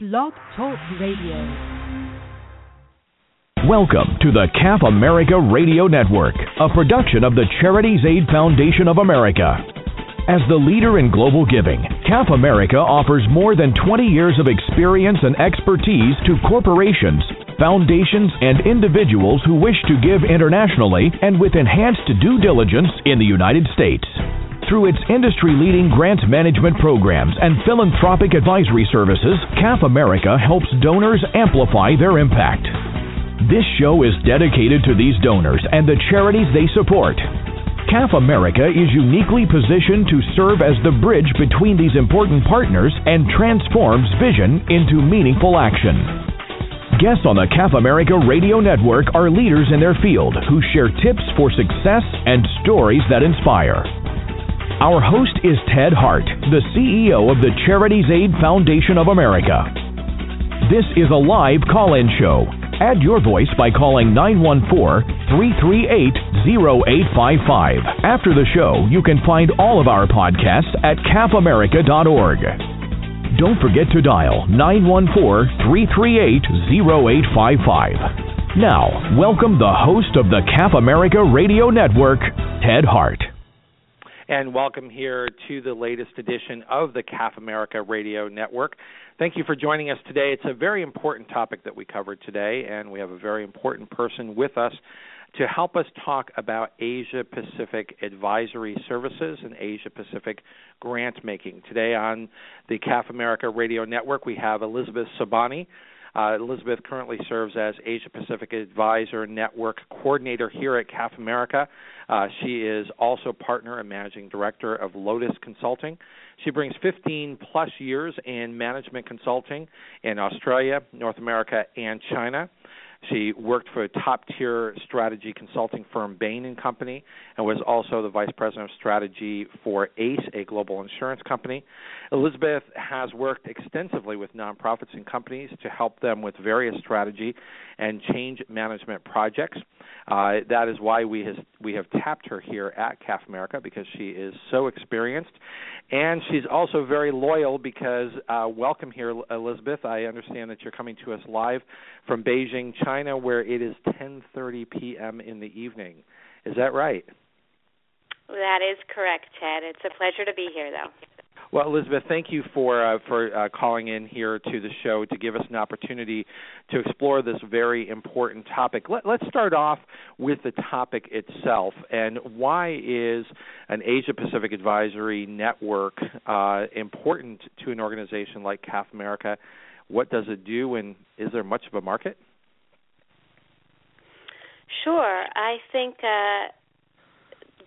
Blog Talk Radio. Welcome to the CAF America Radio Network, a production of the Charities Aid Foundation of America. As the leader in global giving, CAF America offers more than 20 years of experience and expertise to corporations, foundations, and individuals who wish to give internationally and with enhanced due diligence in the United States. Through its industry leading grant management programs and philanthropic advisory services, CAF America helps donors amplify their impact. This show is dedicated to these donors and the charities they support. CAF America is uniquely positioned to serve as the bridge between these important partners and transforms vision into meaningful action. Guests on the CAF America Radio Network are leaders in their field who share tips for success and stories that inspire. Our host is Ted Hart, the CEO of the Charities Aid Foundation of America. This is a live call in show. Add your voice by calling 914 338 0855. After the show, you can find all of our podcasts at cafamerica.org. Don't forget to dial 914 338 0855. Now, welcome the host of the CAF America Radio Network, Ted Hart and welcome here to the latest edition of the CAF America Radio Network. Thank you for joining us today. It's a very important topic that we covered today, and we have a very important person with us to help us talk about Asia Pacific advisory services and Asia Pacific grant making. Today on the CAF America Radio Network, we have Elizabeth Sobhani. Uh, Elizabeth currently serves as Asia Pacific Advisor Network Coordinator here at CAF America. Uh, she is also partner and managing director of Lotus Consulting. She brings 15 plus years in management consulting in Australia, North America, and China. She worked for a top tier strategy consulting firm Bain and Company and was also the vice president of strategy for ACE, a global insurance company. Elizabeth has worked extensively with nonprofits and companies to help them with various strategy and change management projects. Uh, that is why we has we have tapped her here at CAF America because she is so experienced, and she's also very loyal. Because uh, welcome here, Elizabeth. I understand that you're coming to us live from Beijing, China, where it is 10:30 p.m. in the evening. Is that right? That is correct, Ted. It's a pleasure to be here, though. Well, Elizabeth, thank you for uh, for uh, calling in here to the show to give us an opportunity to explore this very important topic. Let, us start off with the topic itself, and why is an Asia Pacific Advisory Network uh, important to an organization like CAF America? What does it do, and is there much of a market? Sure, I think uh,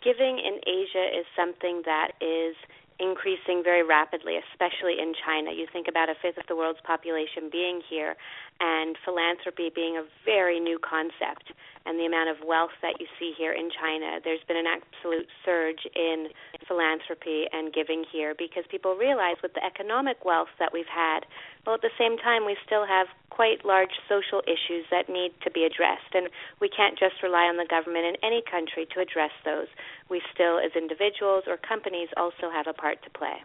giving in Asia is something that is increasing very rapidly, especially in China. You think about a fifth of the world's population being here, and philanthropy being a very new concept, and the amount of wealth that you see here in China. There's been an absolute surge in philanthropy and giving here because people realize with the economic wealth that we've had, well, at the same time, we still have quite large social issues that need to be addressed, and we can't just rely on the government in any country to address those. We still, as individuals or companies, also have a part to play.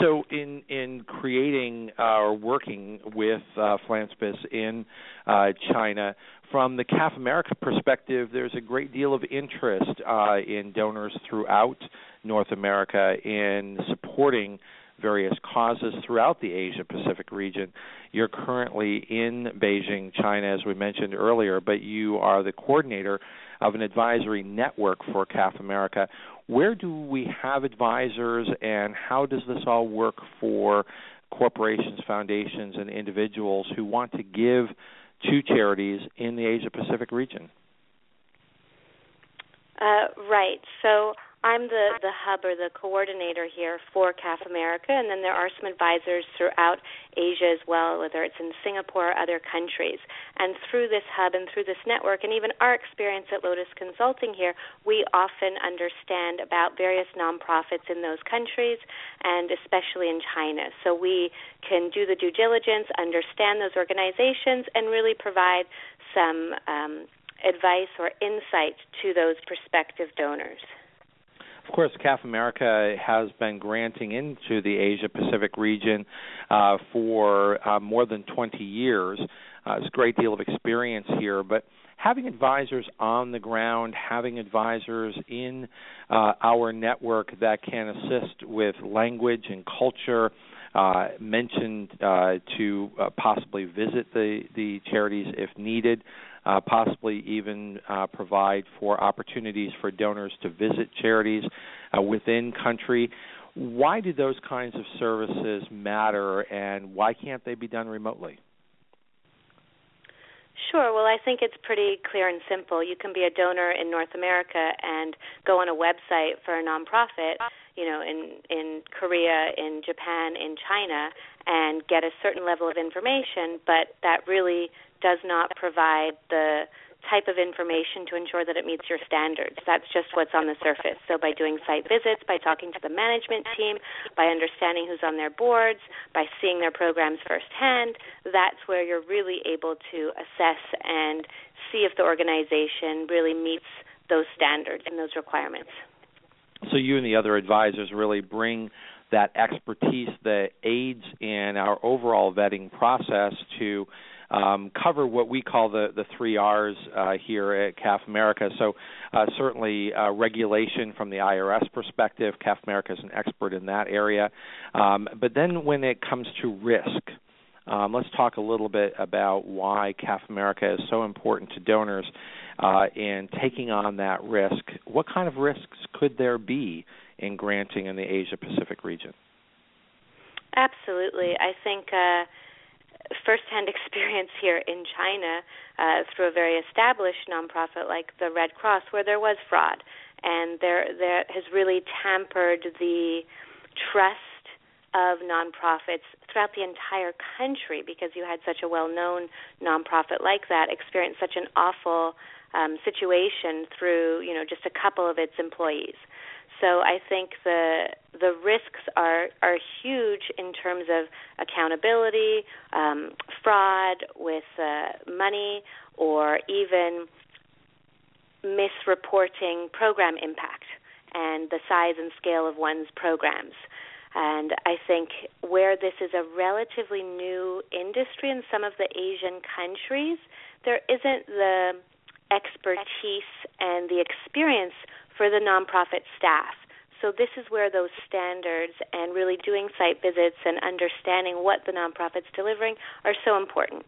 So, in in creating uh, or working with uh, in uh, China, from the CAF America perspective, there's a great deal of interest uh, in donors throughout North America in supporting various causes throughout the Asia Pacific region. You're currently in Beijing, China, as we mentioned earlier, but you are the coordinator of an advisory network for CAF America where do we have advisors and how does this all work for corporations, foundations, and individuals who want to give to charities in the Asia Pacific region? Uh, right. So I'm the, the hub or the coordinator here for CAF America, and then there are some advisors throughout Asia as well, whether it's in Singapore or other countries. And through this hub and through this network, and even our experience at Lotus Consulting here, we often understand about various nonprofits in those countries, and especially in China. So we can do the due diligence, understand those organizations, and really provide some um, advice or insight to those prospective donors. Of course, CAF America has been granting into the Asia Pacific region uh, for uh, more than 20 years. Uh, there's a great deal of experience here, but having advisors on the ground, having advisors in uh, our network that can assist with language and culture, uh, mentioned uh, to uh, possibly visit the, the charities if needed, uh, possibly even uh, provide for opportunities for donors to visit charities within country. Why do those kinds of services matter, and why can't they be done remotely? Sure. Well, I think it's pretty clear and simple. You can be a donor in North America and go on a website for a nonprofit, you know, in in Korea, in Japan, in China, and get a certain level of information, but that really does not provide the type of information to ensure that it meets your standards. That's just what's on the surface. So by doing site visits, by talking to the management team, by understanding who's on their boards, by seeing their programs firsthand, that's where you're really able to assess and see if the organization really meets those standards and those requirements. So you and the other advisors really bring that expertise that aids in our overall vetting process to um, cover what we call the, the three R's uh, here at CAF America. So, uh, certainly, uh, regulation from the IRS perspective, CAF America is an expert in that area. Um, but then, when it comes to risk, um, let's talk a little bit about why CAF America is so important to donors uh, in taking on that risk. What kind of risks could there be in granting in the Asia Pacific region? Absolutely. I think uh, firsthand experience here in China uh, through a very established nonprofit like the Red Cross, where there was fraud, and there there has really tampered the trust of nonprofits throughout the entire country because you had such a well-known nonprofit like that experience such an awful um, situation through you know just a couple of its employees. So I think the the risks are are huge in terms of accountability, um, fraud with uh, money, or even misreporting program impact and the size and scale of one's programs. And I think where this is a relatively new industry in some of the Asian countries, there isn't the expertise and the experience for the nonprofit staff. So this is where those standards and really doing site visits and understanding what the nonprofit's delivering are so important.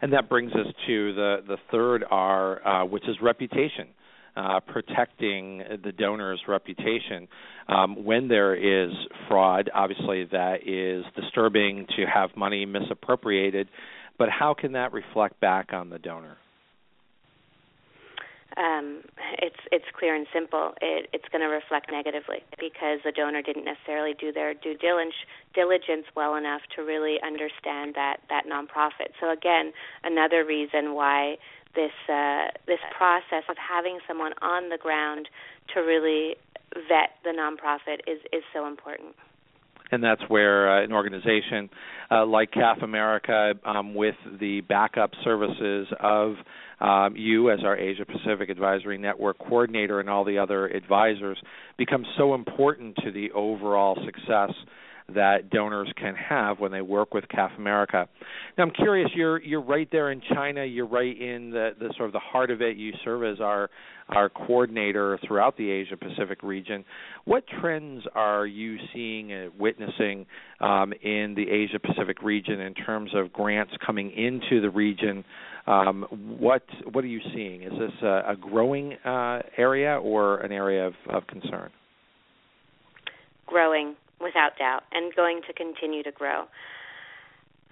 And that brings us to the the third R, uh, which is reputation. Uh, protecting the donor's reputation. Um, when there is fraud, obviously that is disturbing to have money misappropriated, but how can that reflect back on the donor? Um, it's it's clear and simple. It, it's going to reflect negatively because the donor didn't necessarily do their due diligence well enough to really understand that that nonprofit. So again, another reason why this uh, this process of having someone on the ground to really vet the nonprofit is is so important and that's where uh, an organization uh, like CAF America, um, with the backup services of um, you as our Asia Pacific Advisory Network coordinator and all the other advisors become so important to the overall success that donors can have when they work with CAF America. Now, I'm curious. You're you're right there in China. You're right in the, the sort of the heart of it. You serve as our our coordinator throughout the Asia Pacific region. What trends are you seeing and witnessing um, in the Asia Pacific region in terms of grants coming into the region? Um, what what are you seeing? Is this a, a growing uh, area or an area of, of concern? Growing, without doubt, and going to continue to grow.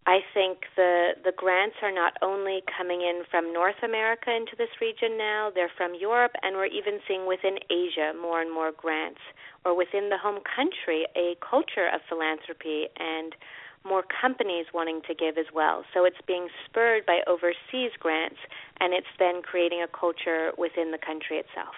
I think the the grants are not only coming in from North America into this region now, they're from Europe and we're even seeing within Asia more and more grants or within the home country a culture of philanthropy and more companies wanting to give as well. So it's being spurred by overseas grants, and it's then creating a culture within the country itself.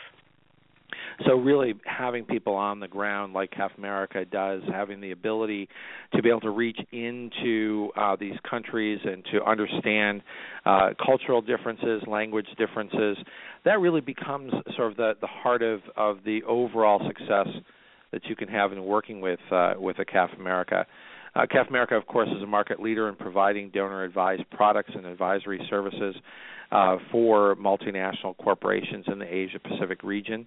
So really having people on the ground like CAF America does, having the ability to be able to reach into uh, these countries and to understand uh, cultural differences, language differences, that really becomes sort of the, the heart of, of the overall success that you can have in working with uh, with a CAF America. Uh, CAF America, of course, is a market leader in providing donor advised products and advisory services uh, for multinational corporations in the Asia Pacific region.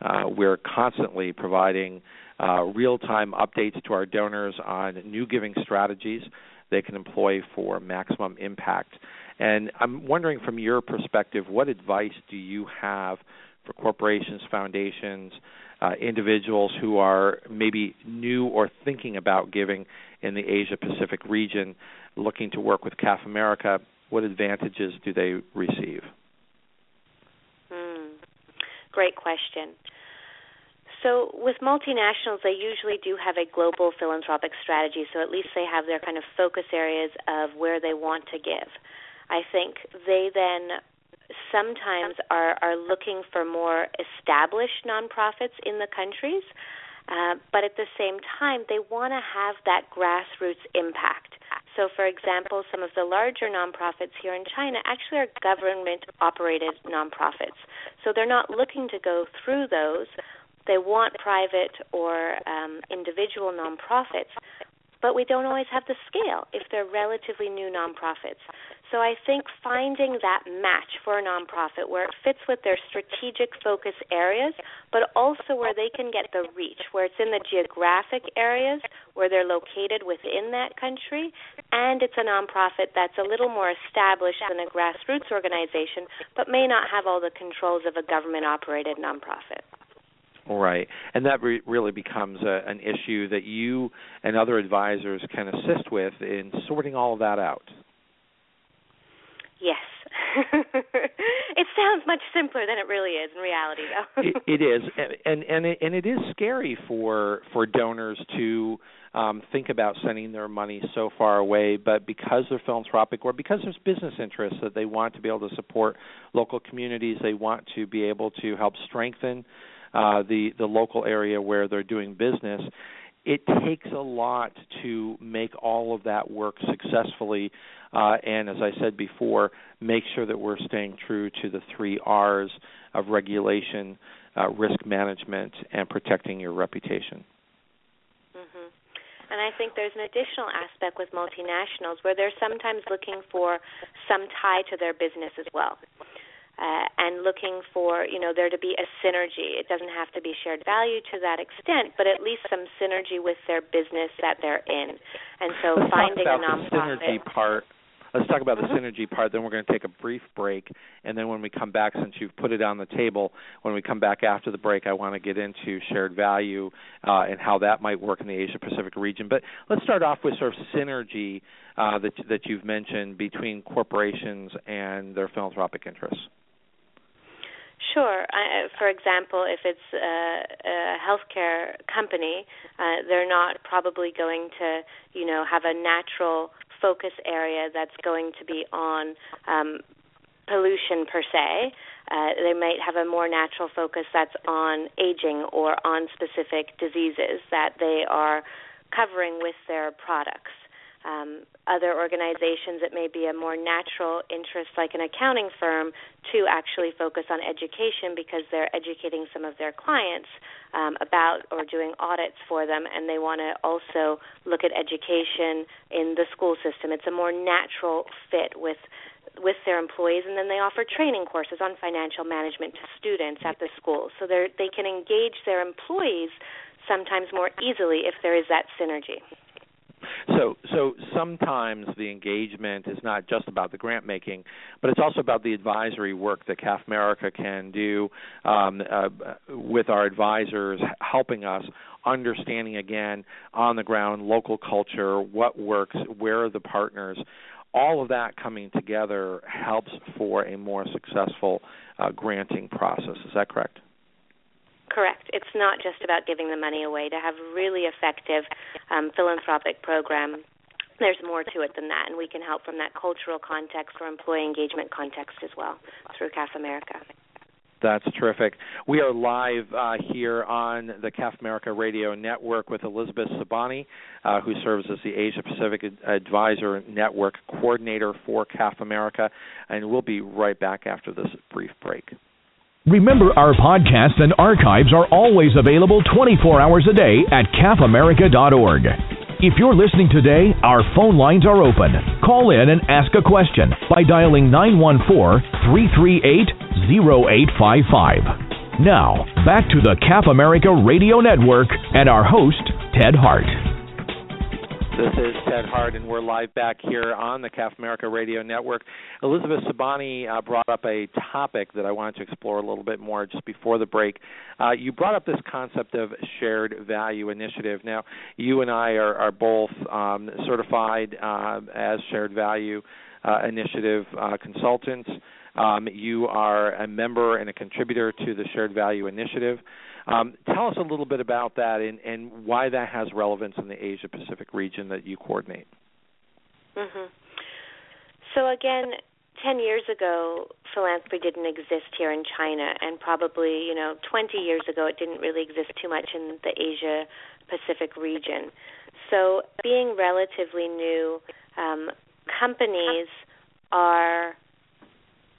Uh, we're constantly providing uh, real time updates to our donors on new giving strategies they can employ for maximum impact. And I'm wondering, from your perspective, what advice do you have for corporations, foundations, uh, individuals who are maybe new or thinking about giving in the Asia Pacific region looking to work with CAF America, what advantages do they receive? Great question. So, with multinationals, they usually do have a global philanthropic strategy, so at least they have their kind of focus areas of where they want to give. I think they then sometimes are, are looking for more established nonprofits in the countries, uh, but at the same time, they want to have that grassroots impact. So, for example, some of the larger nonprofits here in China actually are government operated nonprofits. So they're not looking to go through those. They want private or um, individual nonprofits, but we don't always have the scale if they're relatively new nonprofits. So I think finding that match for a nonprofit where it fits with their strategic focus areas, but also where they can get the reach, where it's in the geographic areas where they're located within that country, and it's a nonprofit that's a little more established than a grassroots organization, but may not have all the controls of a government operated nonprofit. Right, and that re- really becomes a, an issue that you and other advisors can assist with in sorting all of that out. Yes. it sounds much simpler than it really is in reality, though. it, it is, and and it, and it is scary for for donors to um, think about sending their money so far away. But because they're philanthropic, or because there's business interests that they want to be able to support local communities, they want to be able to help strengthen uh, the the local area where they're doing business it takes a lot to make all of that work successfully uh, and as I said before, make sure that we're staying true to the three R's of regulation, uh, risk management, and protecting your reputation. Mm-hmm. And I think there's an additional aspect with multinationals where they're sometimes looking for some tie to their business as well uh, and looking for you know there to be a synergy. It doesn't have to be shared value to that extent, but at least some synergy with their business that they're in. And so Let's finding talk about a nonprofit. The synergy part. Let's talk about the mm-hmm. synergy part. Then we're going to take a brief break, and then when we come back, since you've put it on the table, when we come back after the break, I want to get into shared value uh, and how that might work in the Asia Pacific region. But let's start off with sort of synergy uh, that that you've mentioned between corporations and their philanthropic interests. Sure. I, for example, if it's a, a healthcare company, uh, they're not probably going to, you know, have a natural focus area that's going to be on um, pollution per se. Uh, they might have a more natural focus that's on aging or on specific diseases that they are covering with their products um, other organizations, it may be a more natural interest, like an accounting firm, to actually focus on education because they're educating some of their clients um, about or doing audits for them, and they want to also look at education in the school system. It's a more natural fit with with their employees, and then they offer training courses on financial management to students at the school, so they they can engage their employees sometimes more easily if there is that synergy. So, so sometimes the engagement is not just about the grant making, but it's also about the advisory work that CAF America can do um, uh, with our advisors, helping us understanding again on the ground local culture, what works, where are the partners. All of that coming together helps for a more successful uh, granting process. Is that correct? Correct. It's not just about giving the money away. To have really effective um, philanthropic program, there's more to it than that, and we can help from that cultural context or employee engagement context as well through CAF America. That's terrific. We are live uh, here on the CAF America Radio Network with Elizabeth Sobhani, uh, who serves as the Asia Pacific Advisor Network Coordinator for CAF America. And we'll be right back after this brief break. Remember, our podcasts and archives are always available 24 hours a day at cafamerica.org. If you're listening today, our phone lines are open. Call in and ask a question by dialing 914 338 0855. Now, back to the CAF America Radio Network and our host, Ted Hart. This is Ted Hart, and we're live back here on the CAF America Radio Network. Elizabeth Sobhani uh, brought up a topic that I wanted to explore a little bit more just before the break. Uh, you brought up this concept of shared value initiative. Now, you and I are, are both um, certified uh, as shared value uh, initiative uh, consultants. Um, you are a member and a contributor to the Shared Value Initiative. Um, tell us a little bit about that and, and, why that has relevance in the Asia Pacific region that you coordinate. Mm-hmm. So, again, 10 years ago, philanthropy didn't exist here in China, and probably, you know, 20 years ago, it didn't really exist too much in the Asia Pacific region. So, being relatively new, um, companies are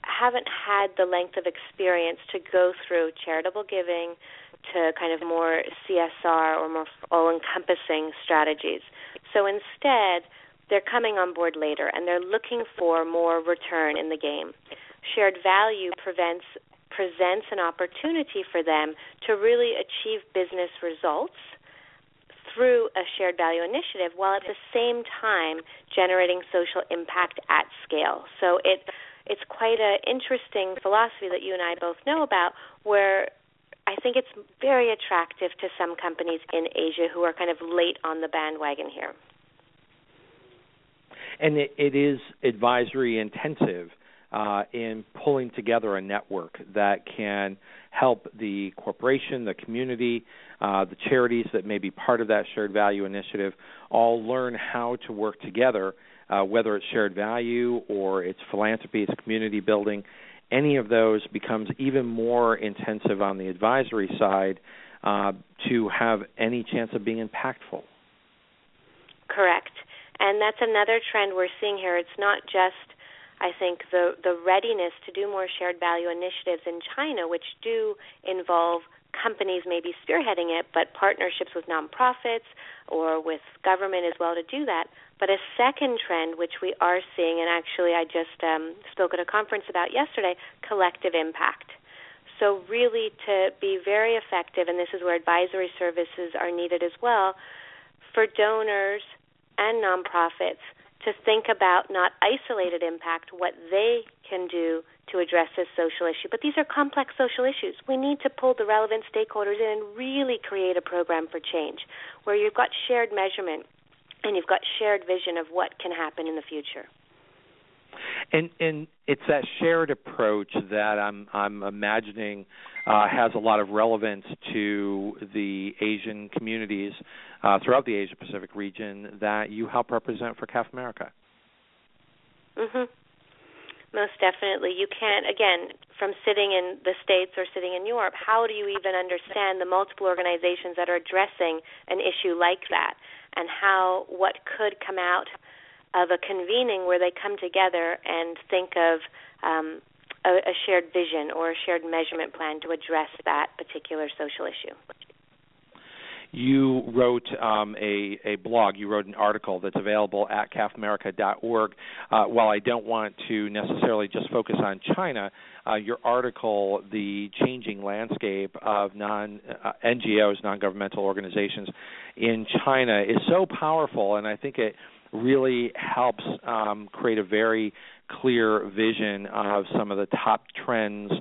haven't had the length of experience to go through charitable giving to kind of more CSR or more all encompassing strategies. So instead, they're coming on board later and they're looking for more return in the game. Shared value prevents presents an opportunity for them to really achieve business results through a shared value initiative while at the same time generating social impact at scale. So it it's quite an interesting philosophy that you and I both know about, where think it's very attractive to some companies in Asia who are kind of late on the bandwagon here. And it, it is advisory intensive uh, in pulling together a network that can help the corporation, the community, uh, the charities that may be part of that shared value initiative all learn how to work together uh, whether it's shared value or it's philanthropy, it's community building, any of those becomes even more intensive on the advisory side uh, to have any chance of being impactful. Correct. And that's another trend we're seeing here. It's not just, I think, the, the readiness to do more shared value initiatives in China, which do involve companies may be spearheading it, but partnerships with nonprofits or with government as well to do that. But a second trend, which we are seeing, and actually I just um, spoke at a conference about yesterday, collective impact. So, really, to be very effective, and this is where advisory services are needed as well, for donors and nonprofits to think about not isolated impact, what they can do to address this social issue. But these are complex social issues. We need to pull the relevant stakeholders in and really create a program for change where you've got shared measurement and you've got shared vision of what can happen in the future. And and it's that shared approach that I'm I'm imagining uh, has a lot of relevance to the Asian communities uh, throughout the Asia Pacific region that you help represent for CAF America. Mhm. Most definitely. You can't, again, from sitting in the States or sitting in Europe, how do you even understand the multiple organizations that are addressing an issue like that and how, what could come out of a convening where they come together and think of um, a, a shared vision or a shared measurement plan to address that particular social issue? You wrote um, a, a blog, you wrote an article that's available at cafamerica.org. Uh, while I don't want to necessarily just focus on China, uh, your article, The Changing Landscape of non uh, NGOs, non governmental organizations in China, is so powerful, and I think it really helps um, create a very clear vision of some of the top trends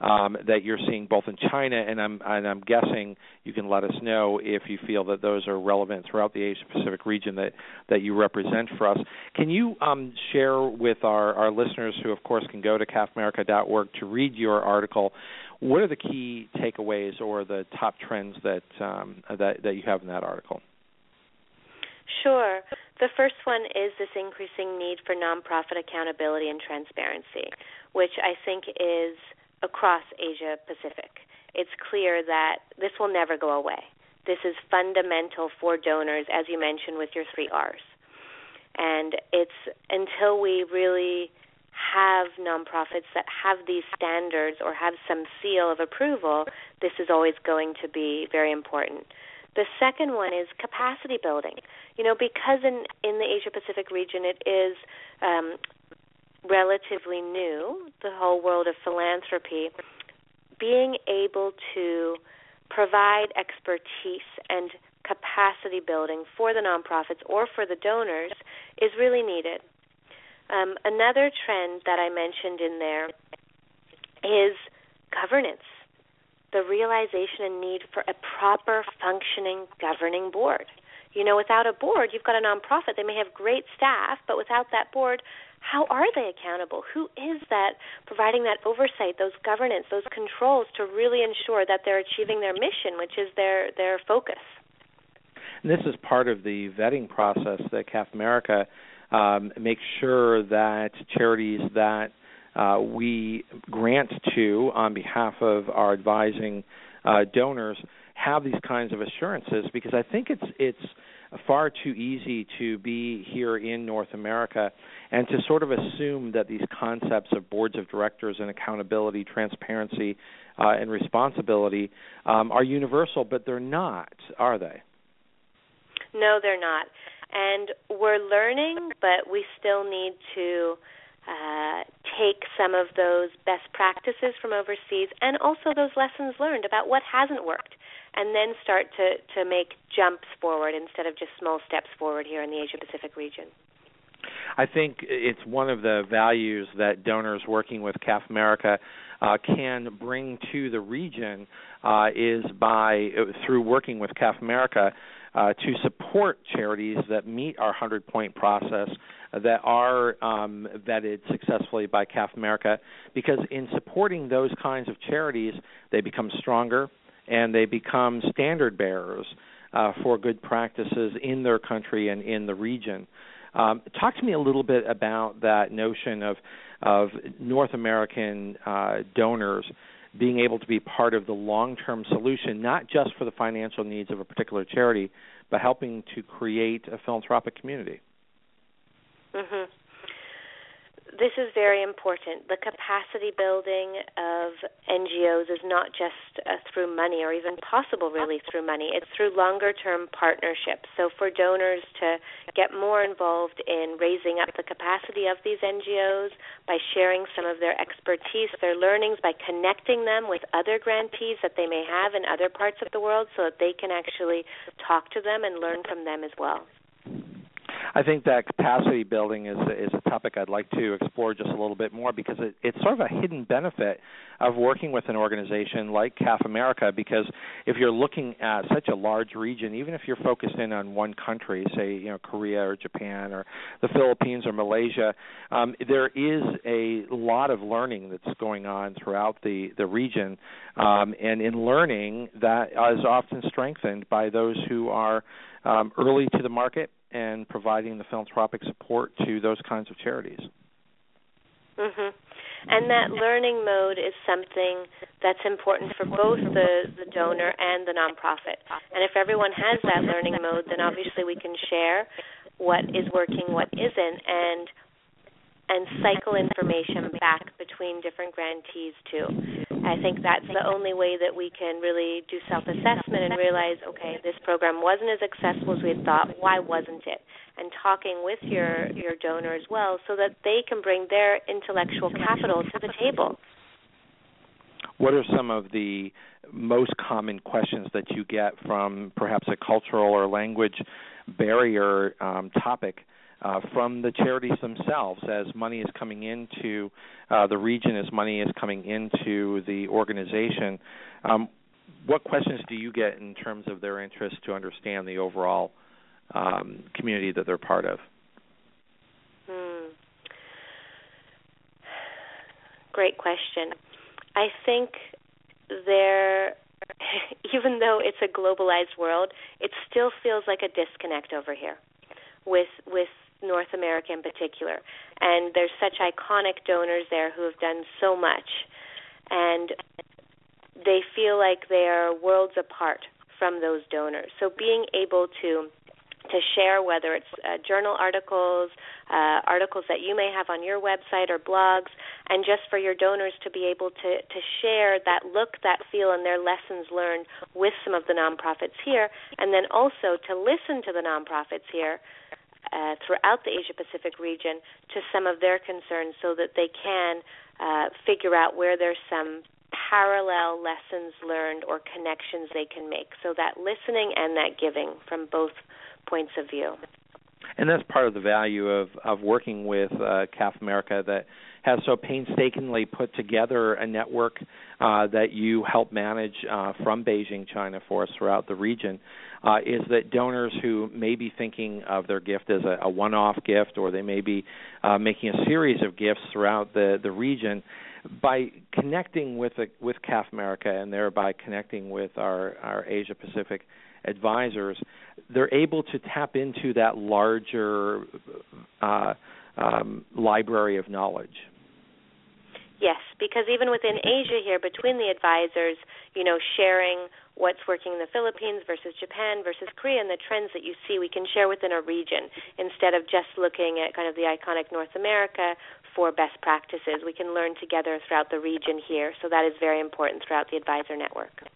um, that you're seeing both in China and I'm and I'm guessing you can let us know if you feel that those are relevant throughout the Asia Pacific region that that you represent for us. Can you um, share with our our listeners who of course can go to cafamerica.org to read your article what are the key takeaways or the top trends that um, that that you have in that article? Sure. The first one is this increasing need for nonprofit accountability and transparency, which I think is across Asia Pacific. It's clear that this will never go away. This is fundamental for donors, as you mentioned with your three R's. And it's until we really have nonprofits that have these standards or have some seal of approval, this is always going to be very important. The second one is capacity building. You know, because in in the Asia Pacific region it is um, relatively new, the whole world of philanthropy, being able to provide expertise and capacity building for the nonprofits or for the donors is really needed. Um, another trend that I mentioned in there is governance, the realization and need for a proper functioning governing board. You know, without a board, you've got a nonprofit. They may have great staff, but without that board, how are they accountable? Who is that providing that oversight, those governance, those controls to really ensure that they're achieving their mission, which is their their focus? And this is part of the vetting process that CAF America um, makes sure that charities that uh, we grant to on behalf of our advising uh, donors have these kinds of assurances because I think it's it's far too easy to be here in North America and to sort of assume that these concepts of boards of directors and accountability, transparency, uh, and responsibility um, are universal, but they're not, are they? No, they're not. And we're learning, but we still need to uh, take some of those best practices from overseas and also those lessons learned about what hasn't worked and then start to, to make jumps forward instead of just small steps forward here in the Asia Pacific region. I think it's one of the values that donors working with CAF America uh, can bring to the region uh, is by through working with CAF America uh, to support charities that meet our 100 point process that are um, vetted successfully by CAF America because in supporting those kinds of charities, they become stronger and they become standard bearers uh, for good practices in their country and in the region. Um, talk to me a little bit about that notion of of North American uh, donors being able to be part of the long-term solution, not just for the financial needs of a particular charity, but helping to create a philanthropic community. Mm-hmm this is very important. The capacity building of NGOs is not just uh, through money or even possible really through money. It's through longer term partnerships. So for donors to get more involved in raising up the capacity of these NGOs by sharing some of their expertise, their learnings, by connecting them with other grantees that they may have in other parts of the world so that they can actually talk to them and learn from them as well. I think that capacity building is is a topic I'd like to explore just a little bit more because it, it's sort of a hidden benefit of working with an organization like CAF America. Because if you're looking at such a large region, even if you're focused in on one country, say you know Korea or Japan or the Philippines or Malaysia, um, there is a lot of learning that's going on throughout the the region, um, and in learning that is often strengthened by those who are um, early to the market and providing the philanthropic support to those kinds of charities. Mhm. And that learning mode is something that's important for both the, the donor and the nonprofit. And if everyone has that learning mode, then obviously we can share what is working, what isn't, and and cycle information back between different grantees too. I think that's the only way that we can really do self-assessment and realize, okay, this program wasn't as successful as we had thought. Why wasn't it? And talking with your your donor as well, so that they can bring their intellectual capital to the table. What are some of the most common questions that you get from perhaps a cultural or language barrier um, topic? Uh, from the charities themselves as money is coming into uh, the region, as money is coming into the organization. Um, what questions do you get in terms of their interest to understand the overall um, community that they're part of? Hmm. Great question. I think there, even though it's a globalized world, it still feels like a disconnect over here with with North America in particular. And there's such iconic donors there who have done so much. and they feel like they are worlds apart from those donors. So being able to to share whether it's uh, journal articles, uh, articles that you may have on your website or blogs, and just for your donors to be able to, to share that look, that feel, and their lessons learned with some of the nonprofits here, and then also to listen to the nonprofits here uh, throughout the Asia Pacific region to some of their concerns so that they can uh, figure out where there's some parallel lessons learned or connections they can make. So that listening and that giving from both points of view. And that's part of the value of of working with uh, CAF America that has so painstakingly put together a network uh, that you help manage uh, from Beijing, China, for us throughout the region. Uh, is that donors who may be thinking of their gift as a, a one-off gift, or they may be uh, making a series of gifts throughout the the region, by connecting with with CAF America and thereby connecting with our, our Asia Pacific advisors, they're able to tap into that larger uh, um, library of knowledge. Yes, because even within Asia here, between the advisors, you know, sharing what's working in the Philippines versus Japan versus Korea and the trends that you see, we can share within a region instead of just looking at kind of the iconic North America for best practices. We can learn together throughout the region here, so that is very important throughout the advisor network.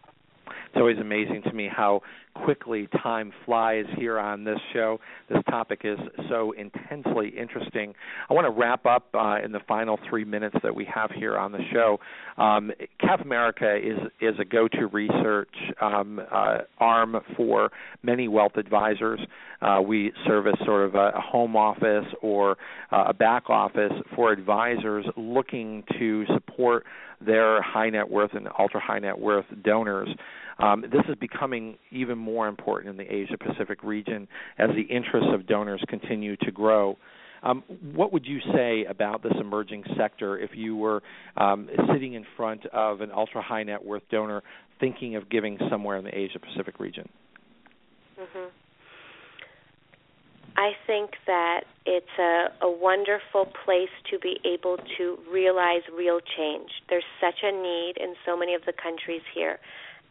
It's always amazing to me how quickly time flies here on this show. This topic is so intensely interesting. I want to wrap up uh, in the final three minutes that we have here on the show. Um, CAF America is is a go-to research um, uh, arm for many wealth advisors. Uh, we serve as sort of a, a home office or uh, a back office for advisors looking to support their high net worth and ultra high net worth donors. Um, this is becoming even more important in the Asia Pacific region as the interests of donors continue to grow. Um, what would you say about this emerging sector if you were um, sitting in front of an ultra high net worth donor thinking of giving somewhere in the Asia Pacific region? Mm-hmm. I think that it's a, a wonderful place to be able to realize real change. There's such a need in so many of the countries here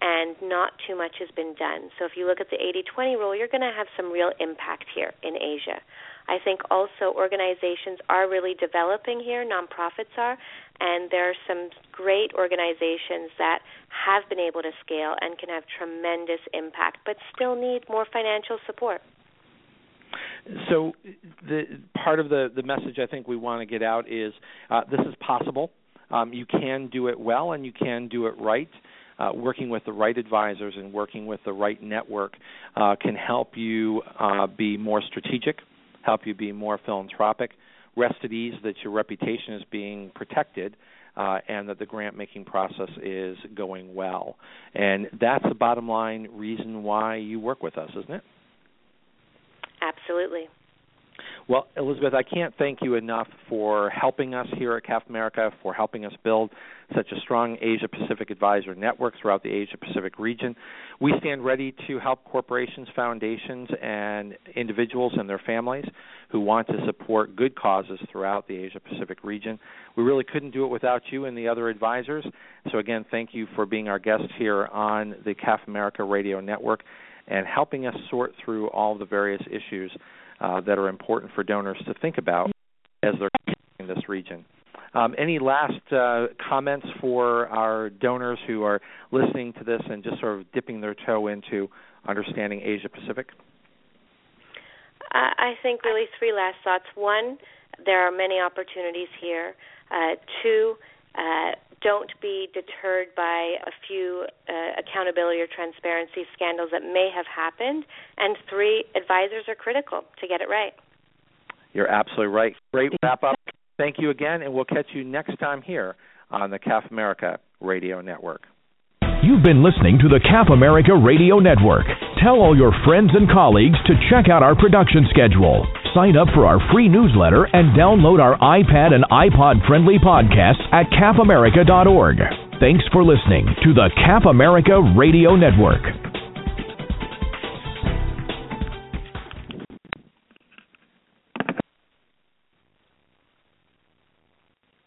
and not too much has been done. So if you look at the 80/20 rule, you're going to have some real impact here in Asia. I think also organizations are really developing here, nonprofits are, and there are some great organizations that have been able to scale and can have tremendous impact, but still need more financial support. So, the part of the the message I think we want to get out is uh, this is possible. Um, you can do it well, and you can do it right uh, working with the right advisors and working with the right network uh, can help you uh, be more strategic, help you be more philanthropic, rest at ease that your reputation is being protected. Uh, and that the grant making process is going well. And that's the bottom line reason why you work with us, isn't it? Absolutely. Well, Elizabeth, I can't thank you enough for helping us here at CAF America, for helping us build such a strong Asia Pacific advisor network throughout the Asia Pacific region. We stand ready to help corporations, foundations, and individuals and their families who want to support good causes throughout the Asia Pacific region. We really couldn't do it without you and the other advisors. So, again, thank you for being our guest here on the CAF America Radio Network and helping us sort through all the various issues uh, that are important for donors to think about as they're in this region. Um, any last uh, comments for our donors who are listening to this and just sort of dipping their toe into understanding Asia Pacific? I think really three last thoughts. One, there are many opportunities here. Uh, two, uh, don't be deterred by a few uh, accountability or transparency scandals that may have happened. And three, advisors are critical to get it right. You're absolutely right. Great wrap up. Thank you again, and we'll catch you next time here on the CAF America Radio Network. You've been listening to the CAF America Radio Network. Tell all your friends and colleagues to check out our production schedule. Sign up for our free newsletter and download our iPad and iPod friendly podcasts at cafamerica.org. Thanks for listening to the CAF America Radio Network.